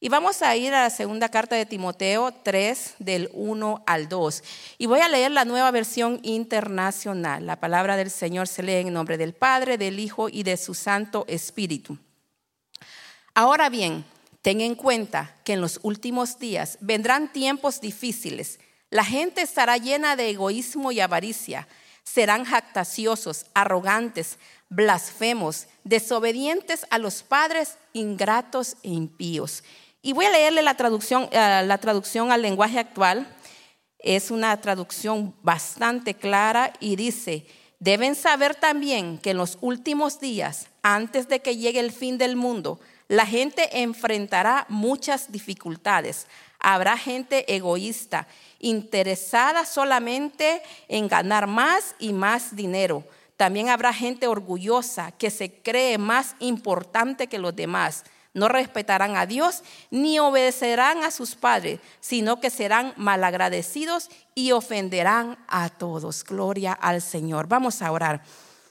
Y vamos a ir a la segunda carta de Timoteo 3, del 1 al 2. Y voy a leer la nueva versión internacional. La palabra del Señor se lee en nombre del Padre, del Hijo y de su Santo Espíritu. Ahora bien, ten en cuenta que en los últimos días vendrán tiempos difíciles. La gente estará llena de egoísmo y avaricia. Serán jactaciosos, arrogantes, blasfemos, desobedientes a los padres, ingratos e impíos y voy a leerle la traducción, eh, la traducción al lenguaje actual. Es una traducción bastante clara y dice, deben saber también que en los últimos días, antes de que llegue el fin del mundo, la gente enfrentará muchas dificultades. Habrá gente egoísta, interesada solamente en ganar más y más dinero. También habrá gente orgullosa que se cree más importante que los demás no respetarán a Dios ni obedecerán a sus padres, sino que serán malagradecidos y ofenderán a todos. Gloria al Señor. Vamos a orar.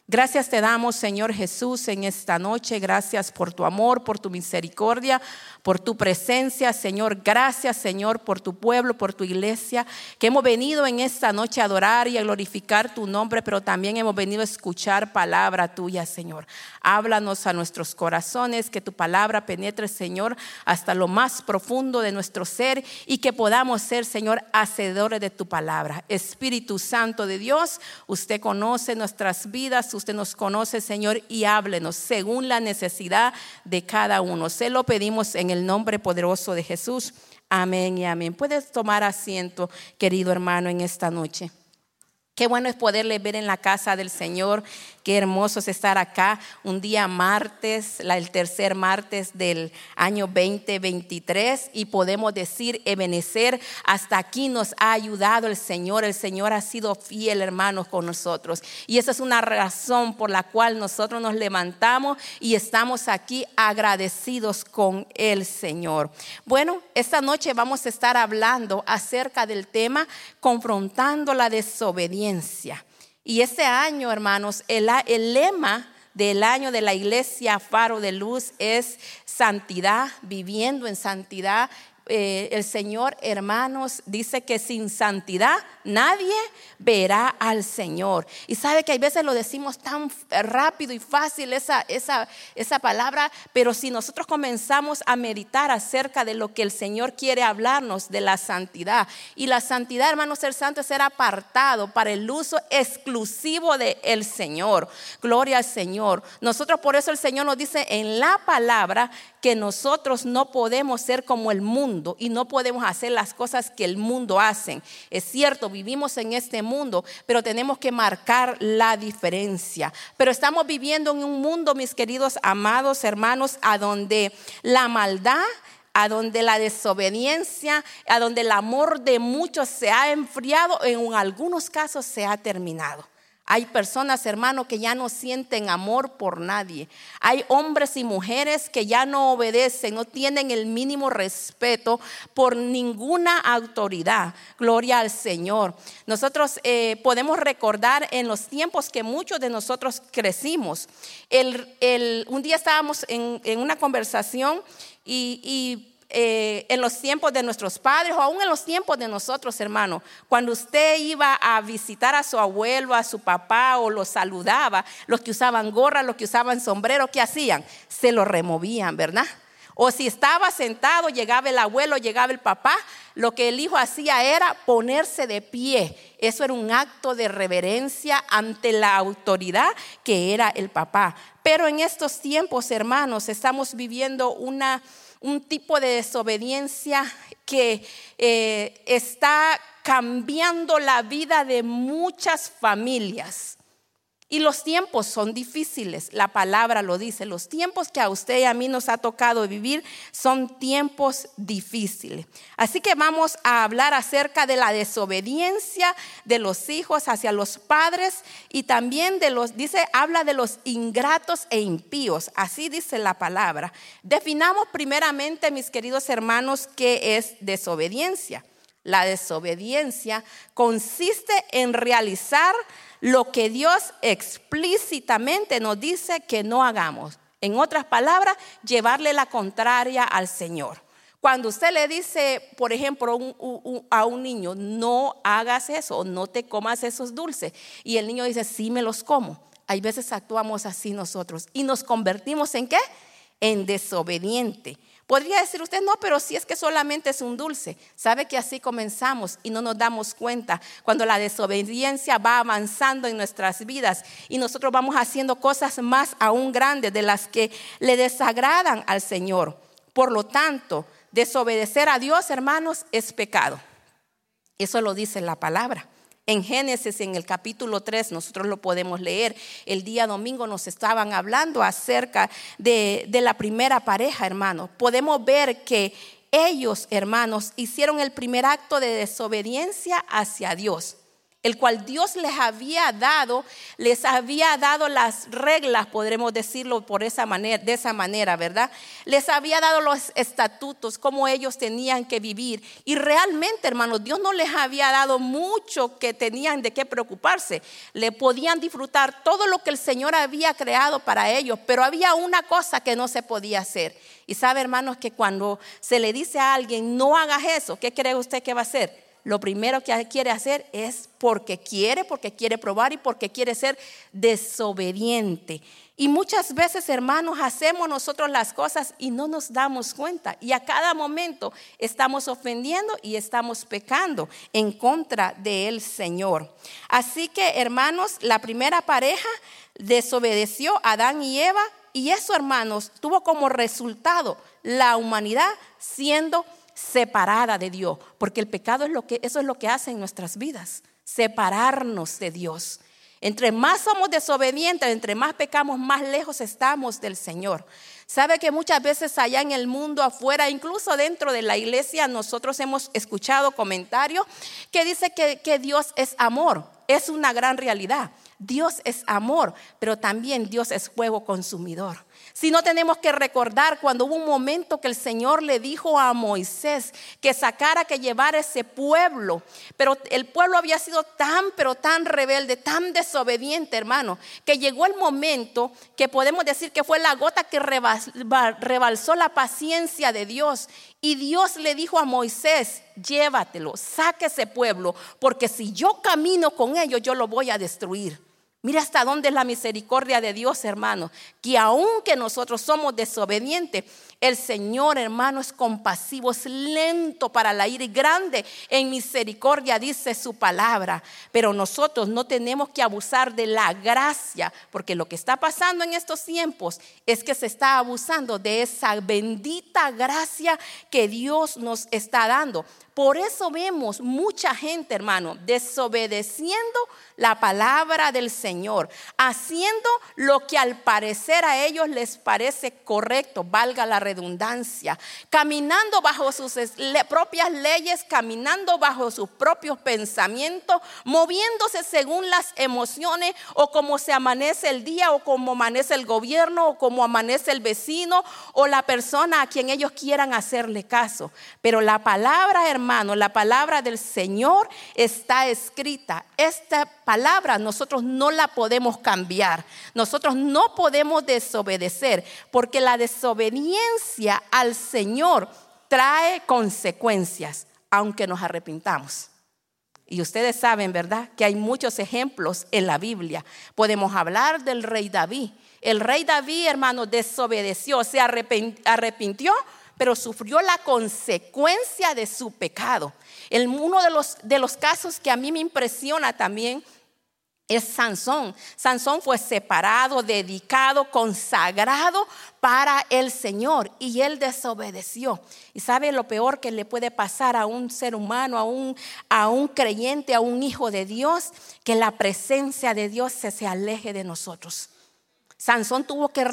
Gracias te damos, Señor Jesús, en esta noche. Gracias por tu amor, por tu misericordia, por tu presencia, Señor. Gracias, Señor, por tu pueblo, por tu iglesia, que hemos venido en esta noche a adorar y a glorificar tu nombre, pero también hemos venido a escuchar palabra tuya, Señor. Háblanos a nuestros corazones, que tu palabra penetre, Señor, hasta lo más profundo de nuestro ser y que podamos ser, Señor, hacedores de tu palabra. Espíritu Santo de Dios, usted conoce nuestras vidas, usted nos conoce, Señor, y háblenos según la necesidad de cada uno. Se lo pedimos en el nombre poderoso de Jesús. Amén y amén. Puedes tomar asiento, querido hermano, en esta noche. Qué bueno es poderle ver en la casa del Señor. Qué hermoso es estar acá un día martes, el tercer martes del año 2023 y podemos decir, Ebenecer, hasta aquí nos ha ayudado el Señor. El Señor ha sido fiel, hermanos, con nosotros. Y esa es una razón por la cual nosotros nos levantamos y estamos aquí agradecidos con el Señor. Bueno, esta noche vamos a estar hablando acerca del tema confrontando la desobediencia. Y este año, hermanos, el lema del año de la iglesia Faro de Luz es santidad, viviendo en santidad eh, el Señor, hermanos, dice que sin santidad nadie verá al Señor. Y sabe que a veces lo decimos tan rápido y fácil esa, esa, esa palabra, pero si nosotros comenzamos a meditar acerca de lo que el Señor quiere hablarnos de la santidad, y la santidad, hermanos, ser santo es ser apartado para el uso exclusivo del el Señor. Gloria al Señor. Nosotros por eso el Señor nos dice en la palabra que nosotros no podemos ser como el mundo y no podemos hacer las cosas que el mundo hacen. Es cierto, vivimos en este mundo, pero tenemos que marcar la diferencia. Pero estamos viviendo en un mundo, mis queridos amados hermanos, a donde la maldad a donde la desobediencia, a donde el amor de muchos se ha enfriado, en algunos casos se ha terminado. Hay personas, hermanos, que ya no sienten amor por nadie. Hay hombres y mujeres que ya no obedecen, no tienen el mínimo respeto por ninguna autoridad. Gloria al Señor. Nosotros eh, podemos recordar en los tiempos que muchos de nosotros crecimos. un día estábamos en, una conversación y eh, en los tiempos de nuestros padres o aún en los tiempos de nosotros, hermano, cuando usted iba a visitar a su abuelo, a su papá o lo saludaba, los que usaban gorra, los que usaban sombrero, ¿qué hacían? Se lo removían, ¿verdad? O si estaba sentado, llegaba el abuelo, llegaba el papá, lo que el hijo hacía era ponerse de pie. Eso era un acto de reverencia ante la autoridad que era el papá. Pero en estos tiempos, hermanos, estamos viviendo una un tipo de desobediencia que eh, está cambiando la vida de muchas familias. Y los tiempos son difíciles, la palabra lo dice, los tiempos que a usted y a mí nos ha tocado vivir son tiempos difíciles. Así que vamos a hablar acerca de la desobediencia de los hijos hacia los padres y también de los, dice, habla de los ingratos e impíos, así dice la palabra. Definamos primeramente, mis queridos hermanos, qué es desobediencia. La desobediencia consiste en realizar lo que Dios explícitamente nos dice que no hagamos. En otras palabras, llevarle la contraria al Señor. Cuando usted le dice, por ejemplo, a un niño, no hagas eso, no te comas esos dulces, y el niño dice, sí me los como. Hay veces actuamos así nosotros y nos convertimos en qué? En desobediente. Podría decir usted, no, pero si es que solamente es un dulce. Sabe que así comenzamos y no nos damos cuenta cuando la desobediencia va avanzando en nuestras vidas y nosotros vamos haciendo cosas más aún grandes de las que le desagradan al Señor. Por lo tanto, desobedecer a Dios, hermanos, es pecado. Eso lo dice la palabra. En Génesis, en el capítulo 3, nosotros lo podemos leer. El día domingo nos estaban hablando acerca de, de la primera pareja, hermanos. Podemos ver que ellos, hermanos, hicieron el primer acto de desobediencia hacia Dios el cual Dios les había dado, les había dado las reglas, podremos decirlo por esa manera, de esa manera, ¿verdad? Les había dado los estatutos, cómo ellos tenían que vivir. Y realmente, hermanos, Dios no les había dado mucho que tenían de qué preocuparse. Le podían disfrutar todo lo que el Señor había creado para ellos, pero había una cosa que no se podía hacer. Y sabe, hermanos, que cuando se le dice a alguien, no hagas eso, ¿qué cree usted que va a hacer? Lo primero que quiere hacer es porque quiere, porque quiere probar y porque quiere ser desobediente. Y muchas veces, hermanos, hacemos nosotros las cosas y no nos damos cuenta. Y a cada momento estamos ofendiendo y estamos pecando en contra del Señor. Así que, hermanos, la primera pareja desobedeció a Adán y Eva. Y eso, hermanos, tuvo como resultado la humanidad siendo separada de Dios, porque el pecado es lo que eso es lo que hace en nuestras vidas, separarnos de Dios. Entre más somos desobedientes, entre más pecamos, más lejos estamos del Señor. Sabe que muchas veces allá en el mundo afuera, incluso dentro de la iglesia, nosotros hemos escuchado comentarios que dice que, que Dios es amor. Es una gran realidad. Dios es amor, pero también Dios es fuego consumidor. Si no tenemos que recordar cuando hubo un momento que el Señor le dijo a Moisés que sacara, que llevara ese pueblo. Pero el pueblo había sido tan, pero tan rebelde, tan desobediente, hermano, que llegó el momento que podemos decir que fue la gota que rebalsó la paciencia de Dios. Y Dios le dijo a Moisés, llévatelo, saque ese pueblo, porque si yo camino con ellos, yo lo voy a destruir. Mira hasta dónde es la misericordia de Dios, hermano. Que aunque nosotros somos desobedientes, el Señor, hermano, es compasivo, es lento para la ira y grande en misericordia, dice su palabra. Pero nosotros no tenemos que abusar de la gracia, porque lo que está pasando en estos tiempos es que se está abusando de esa bendita gracia que Dios nos está dando. Por eso vemos mucha gente, hermano, desobedeciendo la palabra del Señor, haciendo lo que al parecer a ellos les parece correcto, valga la redundancia, caminando bajo sus propias leyes, caminando bajo sus propios pensamientos, moviéndose según las emociones o como se amanece el día o como amanece el gobierno o como amanece el vecino o la persona a quien ellos quieran hacerle caso. Pero la palabra, hermano, la palabra del Señor está escrita. Esta palabra nosotros no la podemos cambiar. Nosotros no podemos desobedecer porque la desobediencia al Señor trae consecuencias, aunque nos arrepintamos. Y ustedes saben, ¿verdad? Que hay muchos ejemplos en la Biblia. Podemos hablar del rey David. El rey David, hermano, desobedeció, se arrepintió, pero sufrió la consecuencia de su pecado. El, uno de los, de los casos que a mí me impresiona también es Sansón. Sansón fue separado, dedicado, consagrado para el Señor y él desobedeció. Y sabe lo peor que le puede pasar a un ser humano, a un, a un creyente, a un hijo de Dios, que la presencia de Dios se, se aleje de nosotros. Sansón tuvo que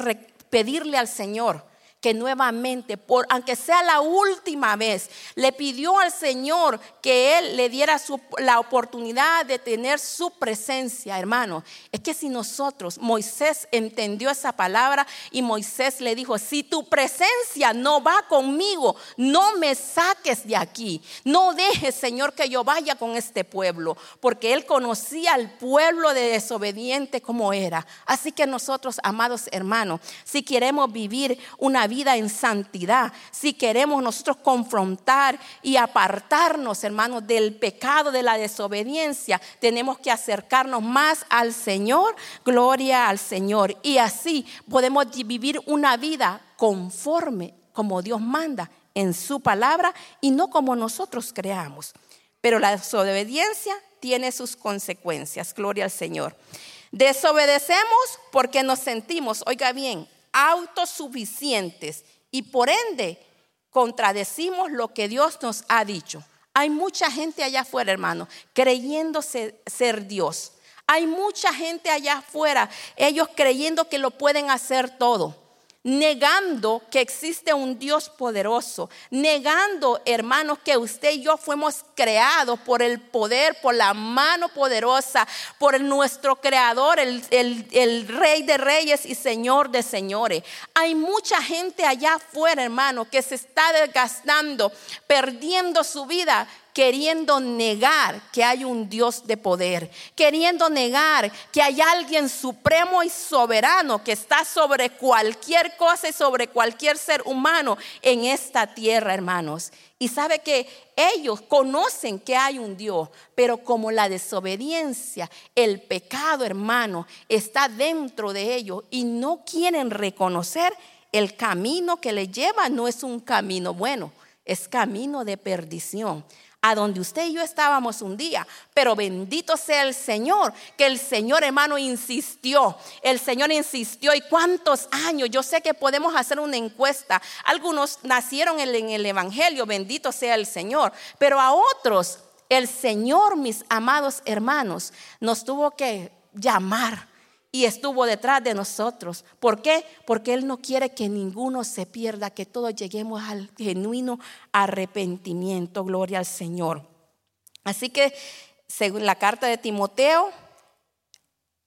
pedirle al Señor que nuevamente, por, aunque sea la última vez, le pidió al Señor que Él le diera la oportunidad de tener su presencia, hermano. Es que si nosotros, Moisés entendió esa palabra y Moisés le dijo, si tu presencia no va conmigo, no me saques de aquí. No dejes, Señor, que yo vaya con este pueblo, porque Él conocía al pueblo de desobediente como era. Así que nosotros, amados hermanos, si queremos vivir una vida, vida en santidad, si queremos nosotros confrontar y apartarnos, hermanos, del pecado, de la desobediencia, tenemos que acercarnos más al Señor, gloria al Señor. Y así podemos vivir una vida conforme como Dios manda en su palabra y no como nosotros creamos. Pero la desobediencia tiene sus consecuencias, gloria al Señor. Desobedecemos porque nos sentimos, oiga bien, autosuficientes y por ende contradecimos lo que Dios nos ha dicho. Hay mucha gente allá afuera, hermano, creyendo ser Dios. Hay mucha gente allá afuera, ellos creyendo que lo pueden hacer todo negando que existe un Dios poderoso, negando, hermanos, que usted y yo fuimos creados por el poder, por la mano poderosa, por nuestro creador, el, el, rey de reyes y señor de señores. Hay mucha gente allá afuera, hermano, que se está desgastando, perdiendo su vida queriendo negar que hay un Dios de poder, queriendo negar que hay alguien supremo y soberano que está sobre cualquier cosa y sobre cualquier ser humano en esta tierra, hermanos. Y sabe que ellos conocen que hay un Dios, pero como la desobediencia, el pecado, hermano, está dentro de ellos y no quieren reconocer el camino que le lleva, no es un camino bueno, es camino de perdición a donde usted y yo estábamos un día. Pero bendito sea el Señor, que el Señor hermano insistió. El Señor insistió. ¿Y cuántos años? Yo sé que podemos hacer una encuesta. Algunos nacieron en el Evangelio, bendito sea el Señor. Pero a otros, el Señor, mis amados hermanos, nos tuvo que llamar y estuvo detrás de nosotros. ¿Por qué? Porque Él no quiere que ninguno se pierda, que todos lleguemos al genuino arrepentimiento. Gloria al Señor. Así que, según la carta de Timoteo,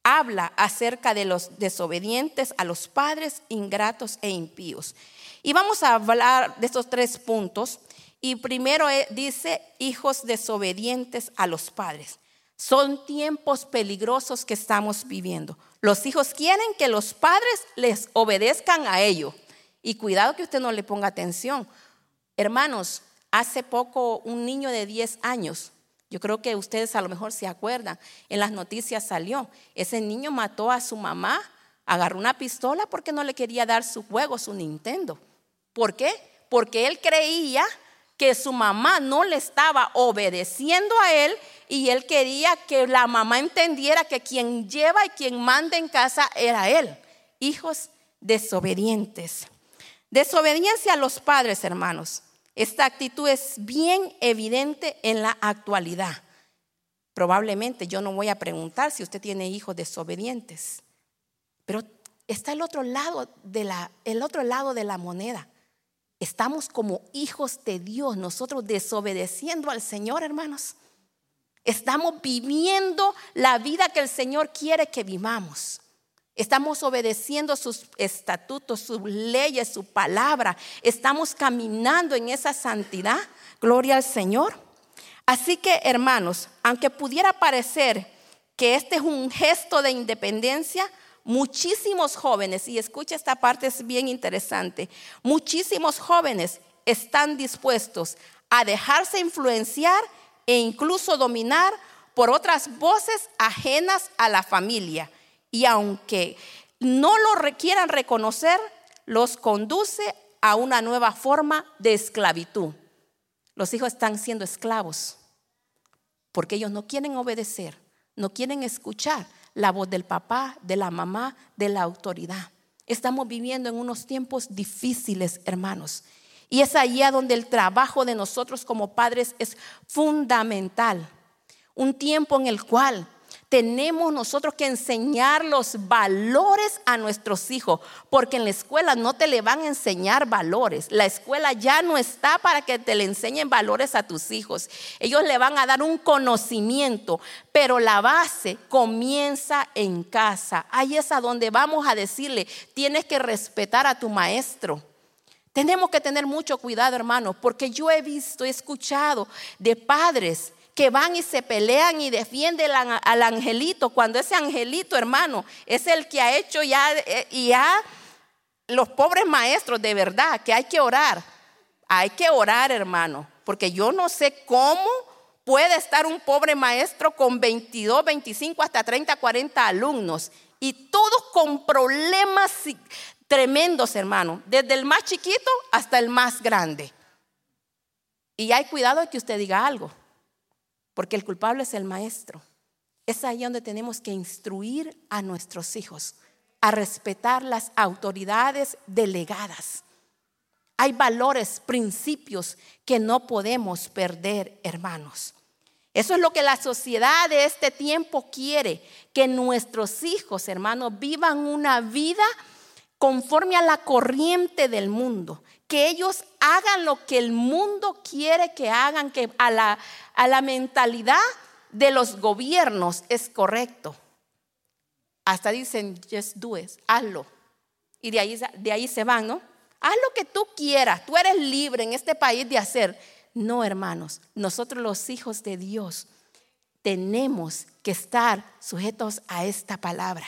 habla acerca de los desobedientes a los padres, ingratos e impíos. Y vamos a hablar de estos tres puntos. Y primero eh, dice, hijos desobedientes a los padres. Son tiempos peligrosos que estamos viviendo. Los hijos quieren que los padres les obedezcan a ellos. Y cuidado que usted no le ponga atención. Hermanos, hace poco un niño de 10 años, yo creo que ustedes a lo mejor se acuerdan, en las noticias salió, ese niño mató a su mamá, agarró una pistola porque no le quería dar su juego, su Nintendo. ¿Por qué? Porque él creía que su mamá no le estaba obedeciendo a él y él quería que la mamá entendiera que quien lleva y quien manda en casa era él. Hijos desobedientes. Desobediencia a los padres, hermanos. Esta actitud es bien evidente en la actualidad. Probablemente yo no voy a preguntar si usted tiene hijos desobedientes, pero está el otro lado de la, el otro lado de la moneda. Estamos como hijos de Dios, nosotros desobedeciendo al Señor, hermanos. Estamos viviendo la vida que el Señor quiere que vivamos. Estamos obedeciendo sus estatutos, sus leyes, su palabra. Estamos caminando en esa santidad. Gloria al Señor. Así que, hermanos, aunque pudiera parecer que este es un gesto de independencia, muchísimos jóvenes, y escucha esta parte, es bien interesante, muchísimos jóvenes están dispuestos a dejarse influenciar e incluso dominar por otras voces ajenas a la familia. Y aunque no lo requieran reconocer, los conduce a una nueva forma de esclavitud. Los hijos están siendo esclavos porque ellos no quieren obedecer, no quieren escuchar la voz del papá, de la mamá, de la autoridad. Estamos viviendo en unos tiempos difíciles, hermanos. Y es allá donde el trabajo de nosotros como padres es fundamental. Un tiempo en el cual tenemos nosotros que enseñar los valores a nuestros hijos, porque en la escuela no te le van a enseñar valores. La escuela ya no está para que te le enseñen valores a tus hijos. Ellos le van a dar un conocimiento, pero la base comienza en casa. Ahí es a donde vamos a decirle, tienes que respetar a tu maestro. Tenemos que tener mucho cuidado, hermanos, porque yo he visto, he escuchado de padres que van y se pelean y defienden al angelito, cuando ese angelito, hermano, es el que ha hecho ya y ha los pobres maestros, de verdad, que hay que orar. Hay que orar, hermano, porque yo no sé cómo puede estar un pobre maestro con 22, 25, hasta 30, 40 alumnos y todos con problemas tremendos, hermano, desde el más chiquito hasta el más grande. Y hay cuidado de que usted diga algo, porque el culpable es el maestro. Es ahí donde tenemos que instruir a nuestros hijos a respetar las autoridades delegadas. Hay valores, principios que no podemos perder, hermanos. Eso es lo que la sociedad de este tiempo quiere, que nuestros hijos, hermanos, vivan una vida conforme a la corriente del mundo, que ellos hagan lo que el mundo quiere que hagan, que a la, a la mentalidad de los gobiernos es correcto. Hasta dicen, just do it, hazlo. Y de ahí, de ahí se van, ¿no? Haz lo que tú quieras, tú eres libre en este país de hacer. No, hermanos, nosotros los hijos de Dios tenemos que estar sujetos a esta palabra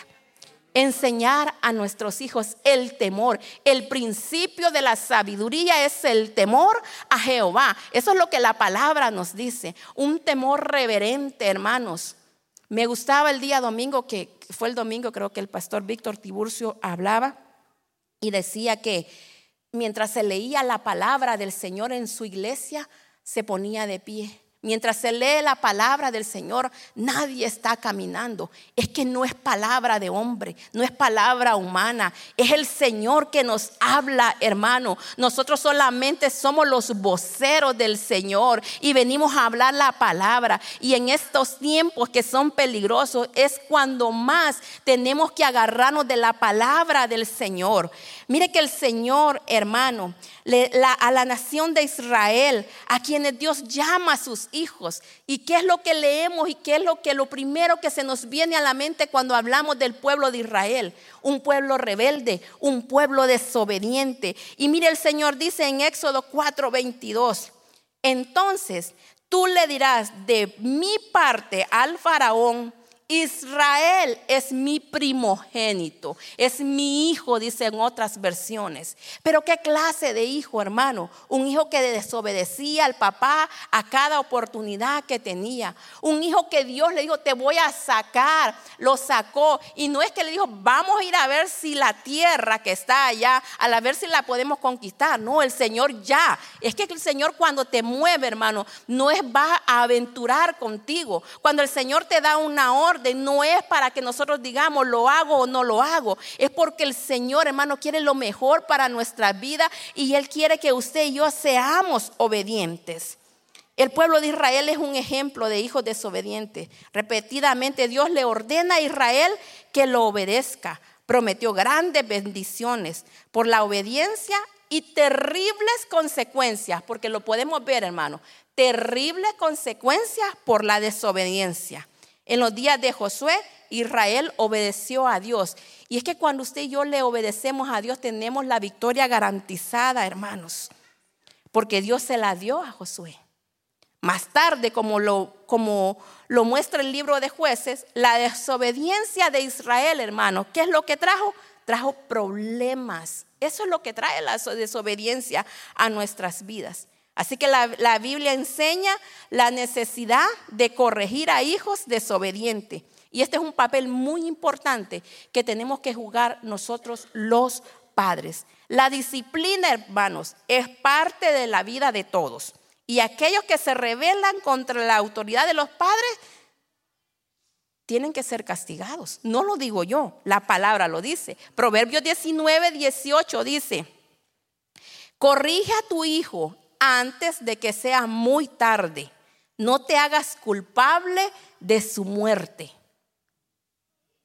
enseñar a nuestros hijos el temor. El principio de la sabiduría es el temor a Jehová. Eso es lo que la palabra nos dice. Un temor reverente, hermanos. Me gustaba el día domingo, que fue el domingo, creo que el pastor Víctor Tiburcio hablaba y decía que mientras se leía la palabra del Señor en su iglesia, se ponía de pie Mientras se lee la palabra del Señor, nadie está caminando. Es que no es palabra de hombre, no es palabra humana. Es el Señor que nos habla, hermano. Nosotros solamente somos los voceros del Señor y venimos a hablar la palabra. Y en estos tiempos que son peligrosos es cuando más tenemos que agarrarnos de la palabra del Señor. Mire que el Señor, hermano, a la nación de Israel, a quienes Dios llama a sus hijos. ¿Y qué es lo que leemos y qué es lo que lo primero que se nos viene a la mente cuando hablamos del pueblo de Israel? Un pueblo rebelde, un pueblo desobediente. Y mire, el Señor dice en Éxodo 4:22, entonces tú le dirás de mi parte al faraón, Israel es mi primogénito, es mi hijo, dice en otras versiones. Pero ¿qué clase de hijo, hermano? Un hijo que desobedecía al papá a cada oportunidad que tenía. Un hijo que Dios le dijo, te voy a sacar, lo sacó. Y no es que le dijo, vamos a ir a ver si la tierra que está allá, a ver si la podemos conquistar. No, el Señor ya. Es que el Señor cuando te mueve, hermano, no es va a aventurar contigo. Cuando el Señor te da una orden, no es para que nosotros digamos lo hago o no lo hago. Es porque el Señor, hermano, quiere lo mejor para nuestra vida y Él quiere que usted y yo seamos obedientes. El pueblo de Israel es un ejemplo de hijos desobedientes. Repetidamente Dios le ordena a Israel que lo obedezca. Prometió grandes bendiciones por la obediencia y terribles consecuencias, porque lo podemos ver, hermano, terribles consecuencias por la desobediencia. En los días de Josué, Israel obedeció a Dios. Y es que cuando usted y yo le obedecemos a Dios, tenemos la victoria garantizada, hermanos. Porque Dios se la dio a Josué. Más tarde, como lo, como lo muestra el libro de jueces, la desobediencia de Israel, hermanos, ¿qué es lo que trajo? Trajo problemas. Eso es lo que trae la desobediencia a nuestras vidas. Así que la, Biblia enseña la necesidad de corregir a hijos desobedientes. Y este es un papel muy importante que tenemos que jugar nosotros los padres. La disciplina, hermanos, es parte de la vida de todos. Y aquellos que se rebelan contra la autoridad de los padres tienen que ser castigados. No lo digo yo, la palabra lo dice. Proverbios 19, 18 dice, corrige a tu hijo antes de que sea muy tarde. No te hagas culpable de su muerte.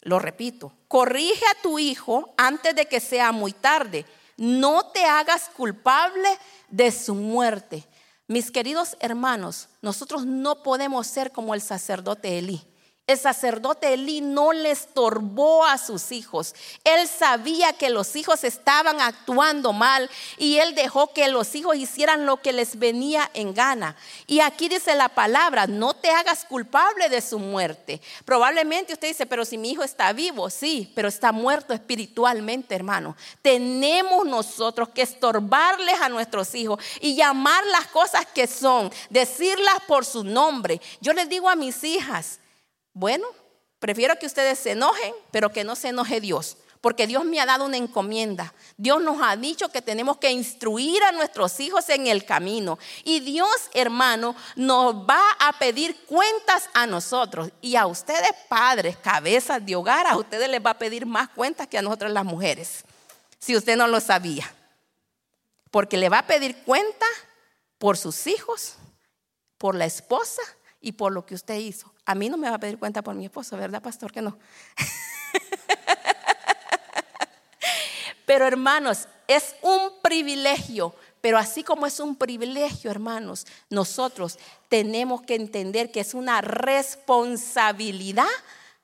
Lo repito, corrige a tu hijo antes de que sea muy tarde. No te hagas culpable de su muerte. Mis queridos hermanos, nosotros no podemos ser como el sacerdote Elí El sacerdote Elí no le estorbó a sus hijos. Él sabía que los hijos estaban actuando mal y él dejó que los hijos hicieran lo que les venía en gana. Y aquí dice la palabra, no te hagas culpable de su muerte. Probablemente usted dice, pero si mi hijo está vivo, sí, pero está muerto espiritualmente, hermano. Tenemos nosotros que estorbarles a nuestros hijos y llamar las cosas que son, decirlas por su nombre. Yo les digo a mis hijas, bueno, prefiero que ustedes se enojen, pero que no se enoje Dios. Porque Dios me ha dado una encomienda. Dios nos ha dicho que tenemos que instruir a nuestros hijos en el camino. Y Dios, hermano, nos va a pedir cuentas a nosotros. Y a ustedes, padres, cabezas de hogar, a ustedes les va a pedir más cuentas que a nosotros las mujeres. Si usted no lo sabía. Porque le va a pedir cuenta por sus hijos, por la esposa y por lo que usted hizo. A mí no me va a pedir cuenta por mi esposo, ¿verdad, pastor? Que no. Pero hermanos, es un privilegio. Pero así como es un privilegio, hermanos, nosotros tenemos que entender que es una responsabilidad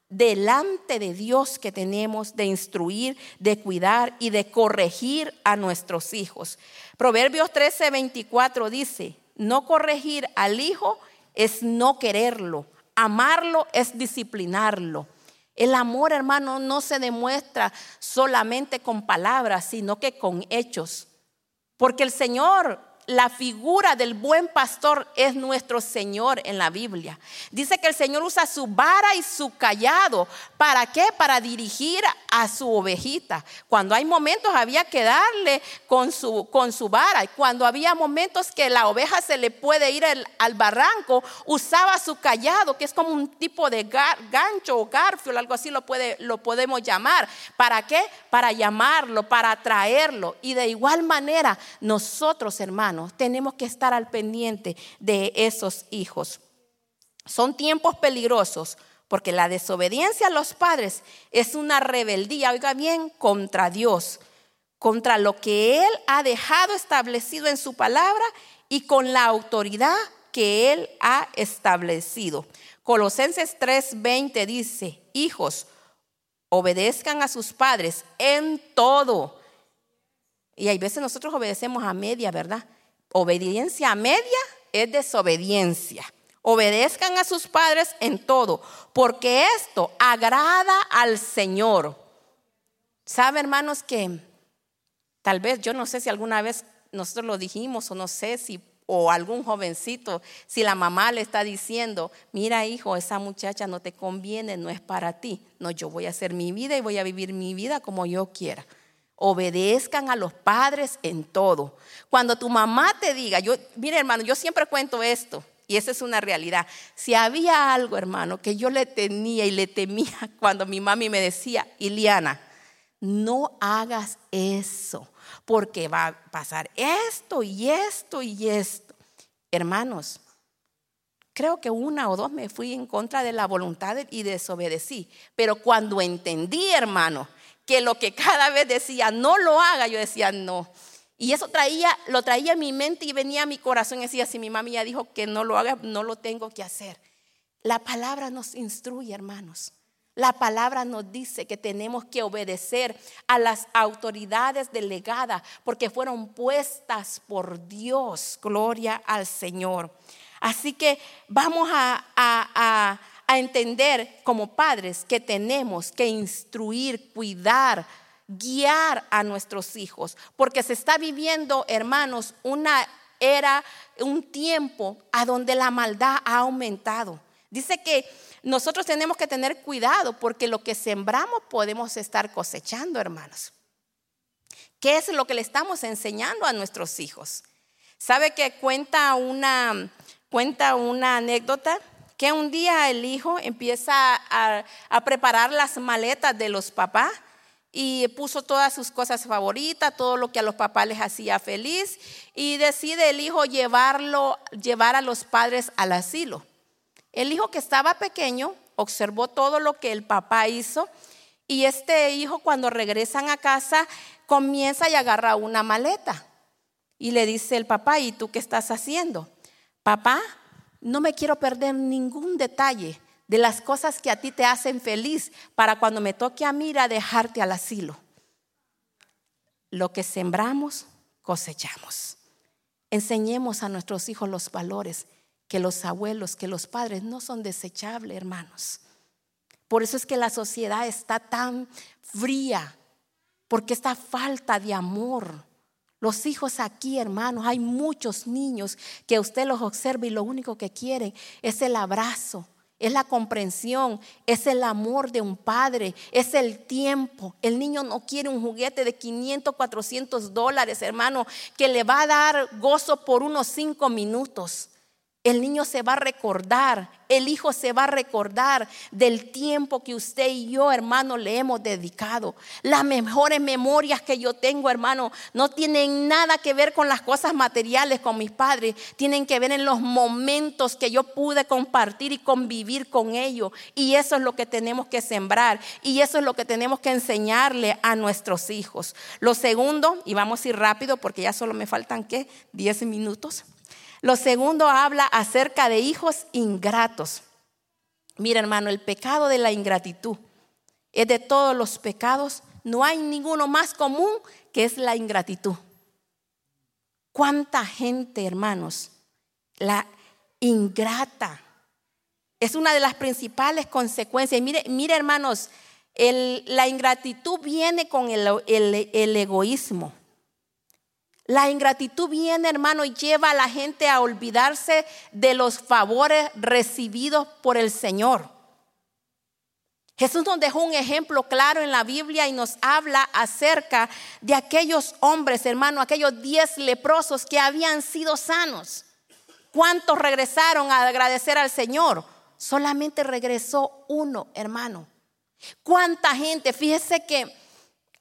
delante de Dios que tenemos de instruir, de cuidar y de corregir a nuestros hijos. Proverbios 13, 24 dice, no corregir al hijo es no quererlo, Amarlo es disciplinarlo. El amor, hermano, no se demuestra solamente con palabras, sino que con hechos. Porque el Señor la figura del buen pastor es nuestro Señor en la Biblia. Dice que el Señor usa su vara y su callado. ¿Para qué? Para dirigir a su ovejita. Cuando hay momentos había que darle con su, con su vara. Y cuando había momentos que la oveja se le puede ir al, barranco, usaba su callado, que es como un tipo de gancho o garfio, algo así lo, puede, lo podemos llamar. ¿Para qué? Para llamarlo, para atraerlo. Y de igual manera, nosotros, hermanos, tenemos que estar al pendiente de esos hijos. Son tiempos peligrosos porque la desobediencia a los padres es una rebeldía, oiga bien, contra Dios, contra lo que Él ha dejado establecido en su palabra y con la autoridad que Él ha establecido. Colosenses 3:20 dice, hijos, obedezcan a sus padres en todo. Y hay veces nosotros obedecemos a media, ¿verdad? Obediencia media es desobediencia. Obedezcan a sus padres en todo, porque esto agrada al Señor. ¿Sabe, hermanos, que tal vez, yo no sé si alguna vez nosotros lo dijimos o no sé si, o algún jovencito, si la mamá le está diciendo, mira hijo, esa muchacha no te conviene, no es para ti. No, yo voy a hacer mi vida y voy a vivir mi vida como yo quiera obedezcan a los padres en todo. Cuando tu mamá te diga, yo, mire hermano, yo siempre cuento esto, y esa es una realidad. Si había algo, hermano, que yo le tenía y le temía cuando mi mami me decía, Iliana, no hagas eso, porque va a pasar esto y esto y esto. Hermanos, creo que una o dos me fui en contra de la voluntad y desobedecí, pero cuando entendí, hermano, que lo que cada vez decía, no lo haga, yo decía, no. Y eso traía, lo traía en mi mente y venía a mi corazón y decía, si mi mami ya dijo que no lo haga, no lo tengo que hacer. La palabra nos instruye, hermanos. La palabra nos dice que tenemos que obedecer a las autoridades delegadas porque fueron puestas por Dios. Gloria al Señor. Así que vamos a, a, a entender como padres que tenemos que instruir, cuidar, guiar a nuestros hijos, porque se está viviendo, hermanos, una era, un tiempo a donde la maldad ha aumentado. Dice que nosotros tenemos que tener cuidado porque lo que sembramos podemos estar cosechando, hermanos. ¿Qué es lo que le estamos enseñando a nuestros hijos? ¿Sabe que cuenta una, cuenta una anécdota? Que un día el hijo empieza a, preparar las maletas de los papás y puso todas sus cosas favoritas, todo lo que a los papás les hacía feliz y decide el hijo llevarlo, llevar a los padres al asilo. El hijo que estaba pequeño observó todo lo que el papá hizo y este hijo cuando regresan a casa comienza y agarra una maleta y le dice el papá, ¿y tú qué estás haciendo? Papá, no me quiero perder ningún detalle de las cosas que a ti te hacen feliz para cuando me toque a mí a dejarte al asilo. Lo que sembramos, cosechamos. Enseñemos a nuestros hijos los valores que los abuelos, que los padres no son desechables, hermanos. Por eso es que la sociedad está tan fría, porque esta falta de amor. Los hijos aquí, hermanos, hay muchos niños que usted los observa y lo único que quieren es el abrazo, es la comprensión, es el amor de un padre, es el tiempo. El niño no quiere un juguete de 500, 400 dólares, hermano, que le va a dar gozo por unos cinco minutos. El niño se va a recordar, el hijo se va a recordar del tiempo que usted y yo, hermano, le hemos dedicado. Las mejores memorias que yo tengo, hermano, no tienen nada que ver con las cosas materiales con mis padres, tienen que ver en los momentos que yo pude compartir y convivir con ellos. Y eso es lo que tenemos que sembrar y eso es lo que tenemos que enseñarle a nuestros hijos. Lo segundo, y vamos a ir rápido porque ya solo me faltan, ¿qué? 10 minutos. Lo segundo habla acerca de hijos ingratos. Mira hermano, el pecado de la ingratitud es de todos los pecados, no hay ninguno más común que es la ingratitud. ¿Cuánta gente, hermanos, la ingrata? Es una de las principales consecuencias. Mire, mire hermanos, la ingratitud viene con el egoísmo. La ingratitud viene, hermano, y lleva a la gente a olvidarse de los favores recibidos por el Señor. Jesús nos dejó un ejemplo claro en la Biblia y nos habla acerca de aquellos hombres, hermano, aquellos diez leprosos que habían sido sanos. ¿Cuántos regresaron a agradecer al Señor? Solamente regresó uno, hermano. ¿Cuánta gente? Fíjese que...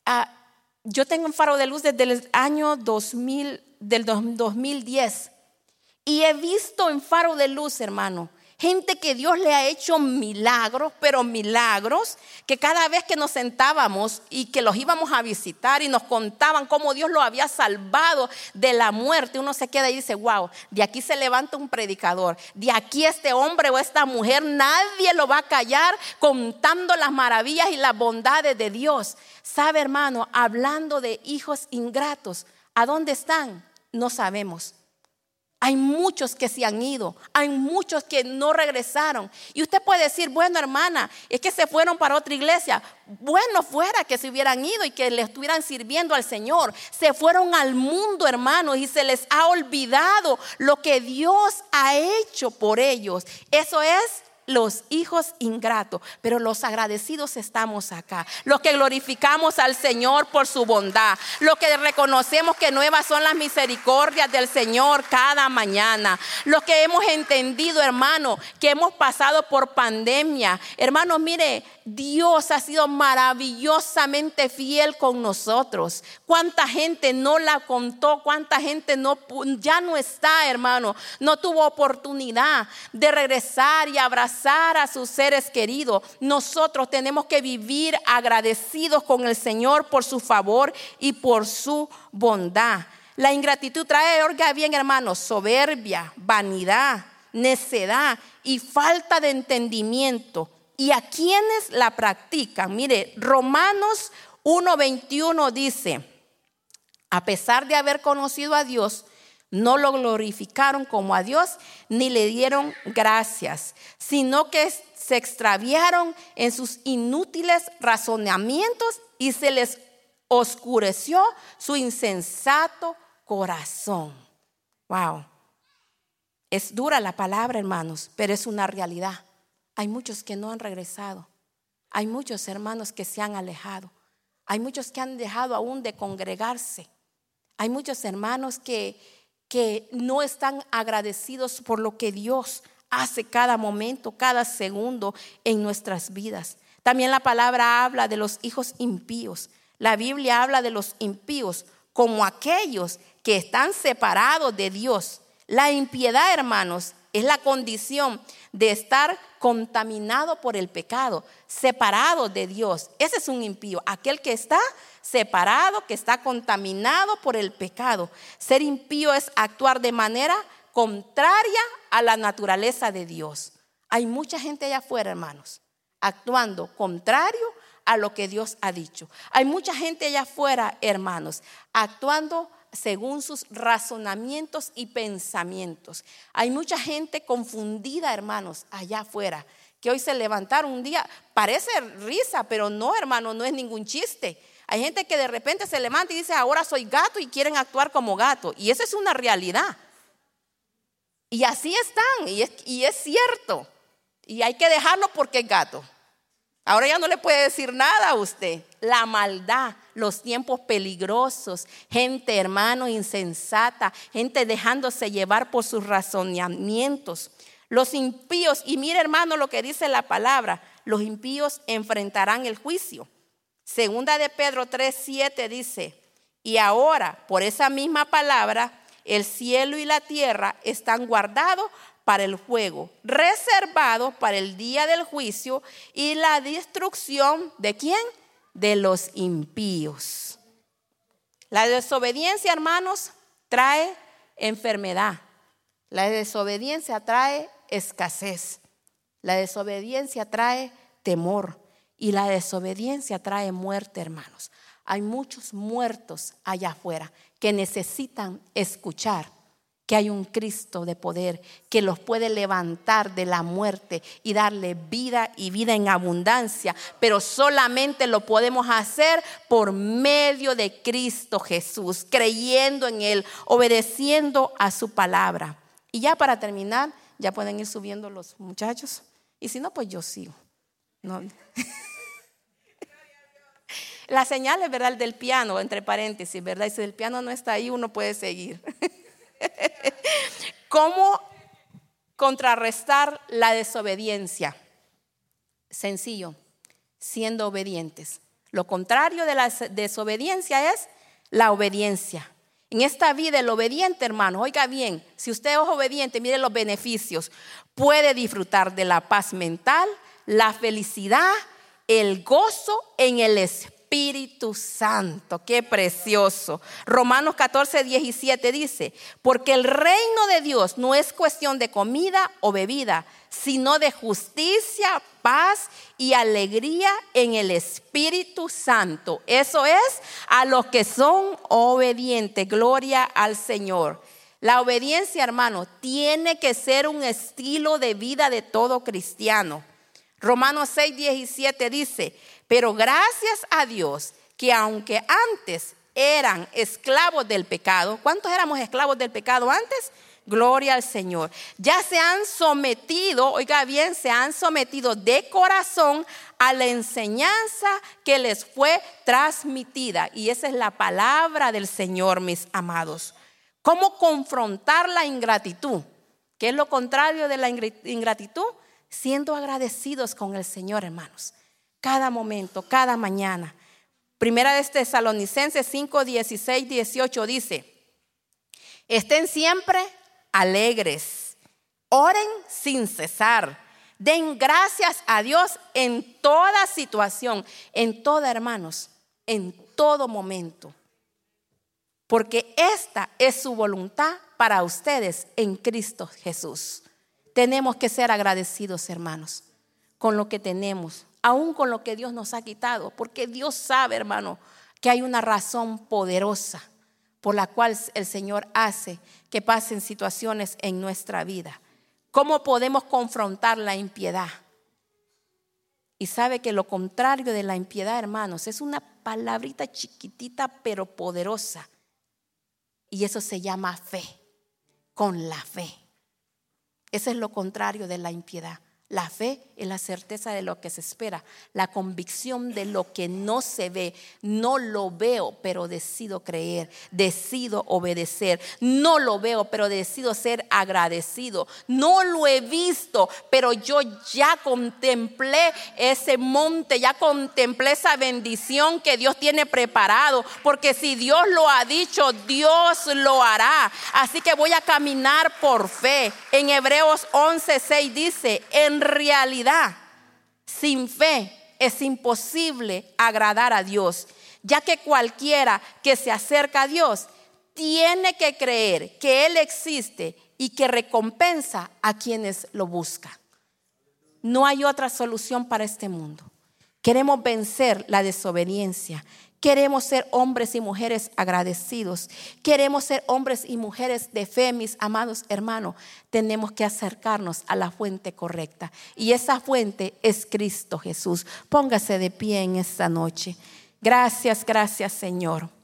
Ah, yo tengo un faro de luz desde el año 2000, del 2010 y he visto en faro de luz, hermano, gente que Dios le ha hecho milagros, pero milagros, que cada vez que nos sentábamos y que los íbamos a visitar y nos contaban cómo Dios lo había salvado de la muerte, uno se queda y dice, wow, de aquí se levanta un predicador, de aquí este hombre o esta mujer, nadie lo va a callar contando las maravillas y las bondades de Dios. Sabe, hermano, hablando de hijos ingratos, ¿a dónde están? No sabemos. Hay muchos que se han ido, hay muchos que no regresaron. Y usted puede decir, bueno hermana, es que se fueron para otra iglesia. Bueno fuera que se hubieran ido y que le estuvieran sirviendo al Señor. Se fueron al mundo, hermanos, y se les ha olvidado lo que Dios ha hecho por ellos. Eso es los hijos ingratos, pero los agradecidos estamos acá. Los que glorificamos al Señor por su bondad. Los que reconocemos que nuevas son las misericordias del Señor cada mañana. Los que hemos entendido, hermano, que hemos pasado por pandemia. Hermano, mire, Dios ha sido maravillosamente fiel con nosotros. Cuánta gente no la contó, cuánta gente no ya no está, hermano, no tuvo oportunidad de regresar y abrazar a sus seres queridos. Nosotros tenemos que vivir agradecidos con el Señor por su favor y por su bondad. La ingratitud trae, orga bien, hermanos, soberbia, vanidad, necedad y falta de entendimiento y a quienes la practican. Mire, Romanos 1.21 dice, a pesar de haber conocido a Dios, no lo glorificaron como a Dios ni le dieron gracias, sino que se extraviaron en sus inútiles razonamientos y se les oscureció su insensato corazón. Wow. Es dura la palabra, hermanos, pero es una realidad. Hay muchos que no han regresado. Hay muchos hermanos que se han alejado. Hay muchos que han dejado aún de congregarse. Hay muchos hermanos que, que no están agradecidos por lo que Dios hace cada momento, cada segundo en nuestras vidas. También la palabra habla de los hijos impíos. La Biblia habla de los impíos como aquellos que están separados de Dios. La impiedad, hermanos, es la condición de estar contaminado por el pecado, separado de Dios. Ese es un impío, aquel que está separado, que está contaminado por el pecado. Ser impío es actuar de manera contraria a la naturaleza de Dios. Hay mucha gente allá afuera, hermanos, actuando contrario a lo que Dios ha dicho. Hay mucha gente allá afuera, hermanos, actuando según sus razonamientos y pensamientos. Hay mucha gente confundida, hermanos, allá afuera, que hoy se levantaron un día, parece risa, pero no, hermano, no es ningún chiste. Hay gente que de repente se levanta y dice, ahora soy gato y quieren actuar como gato. Y eso es una realidad. Y así están, y es, y es cierto. Y hay que dejarlo porque es gato. Ahora ya no le puede decir nada a usted. La maldad, los tiempos peligrosos, gente, hermano, insensata, gente dejándose llevar por sus razonamientos. Los impíos, y mire hermano lo que dice la palabra, los impíos enfrentarán el juicio. Segunda de Pedro 3, 7 dice, y ahora por esa misma palabra, el cielo y la tierra están guardados para el fuego, reservados para el día del juicio y la destrucción de quién? De los impíos. La desobediencia, hermanos, trae enfermedad. La desobediencia trae escasez. La desobediencia trae temor. Y la desobediencia trae muerte, hermanos. Hay muchos muertos allá afuera que necesitan escuchar que hay un Cristo de poder que los puede levantar de la muerte y darle vida y vida en abundancia, pero solamente lo podemos hacer por medio de Cristo Jesús, creyendo en Él, obedeciendo a su palabra. Y ya para terminar, ya pueden ir subiendo los muchachos, y si no, pues yo sigo. No. La señal es verdad del piano, entre paréntesis, ¿verdad? Y si el piano no está ahí, uno puede seguir. ¿Cómo contrarrestar la desobediencia? Sencillo, siendo obedientes. Lo contrario de la desobediencia es la obediencia. En esta vida el obediente, hermano, oiga bien, si usted es obediente, mire los beneficios. Puede disfrutar de la paz mental, la felicidad, el gozo en el espíritu Espíritu Santo. Qué precioso. Romanos 14, 17 dice, porque el reino de Dios no es cuestión de comida o bebida, sino de justicia, paz y alegría en el Espíritu Santo. Eso es a los que son obedientes. Gloria al Señor. La obediencia, hermano, tiene que ser un estilo de vida de todo cristiano. Romanos 6, 17 dice, pero gracias a Dios que aunque antes eran esclavos del pecado, ¿cuántos éramos esclavos del pecado antes? Gloria al Señor. Ya se han sometido, oiga bien, se han sometido de corazón a la enseñanza que les fue transmitida. Y esa es la palabra del Señor, mis amados. ¿Cómo confrontar la ingratitud? ¿Qué es lo contrario de la ingratitud? siendo agradecidos con el Señor, hermanos. Cada momento, cada mañana. Primera de Tesalonicenses 5, 16, 18 dice, estén siempre alegres, oren sin cesar, den gracias a Dios en toda situación, en toda, hermanos, en todo momento. Porque esta es su voluntad para ustedes en Cristo Jesús. Tenemos que ser agradecidos, hermanos, con lo que tenemos, aún con lo que Dios nos ha quitado, porque Dios sabe, hermano, que hay una razón poderosa por la cual el Señor hace que pasen situaciones en nuestra vida. ¿Cómo podemos confrontar la impiedad? Y sabe que lo contrario de la impiedad, hermanos, es una palabrita chiquitita pero poderosa. Y eso se llama fe, con la fe. Ese es lo contrario de la impiedad. La fe es la certeza de lo que se espera, la convicción de lo que no se ve. No lo veo, pero decido creer, decido obedecer. No lo veo, pero decido ser agradecido. No lo he visto, pero yo ya contemplé ese monte, ya contemplé esa bendición que Dios tiene preparado. Porque si Dios lo ha dicho, Dios lo hará. Así que voy a caminar por fe. En Hebreos 11:6 dice, en realidad, sin fe es imposible agradar a Dios, ya que cualquiera que se acerca a Dios tiene que creer que Él existe y que recompensa a quienes lo buscan. No hay otra solución para este mundo. Queremos vencer la desobediencia. Queremos ser hombres y mujeres agradecidos. Queremos ser hombres y mujeres de fe, mis amados hermanos. Tenemos que acercarnos a la fuente correcta. Y esa fuente es Cristo Jesús. Póngase de pie en esta noche. Gracias, gracias Señor.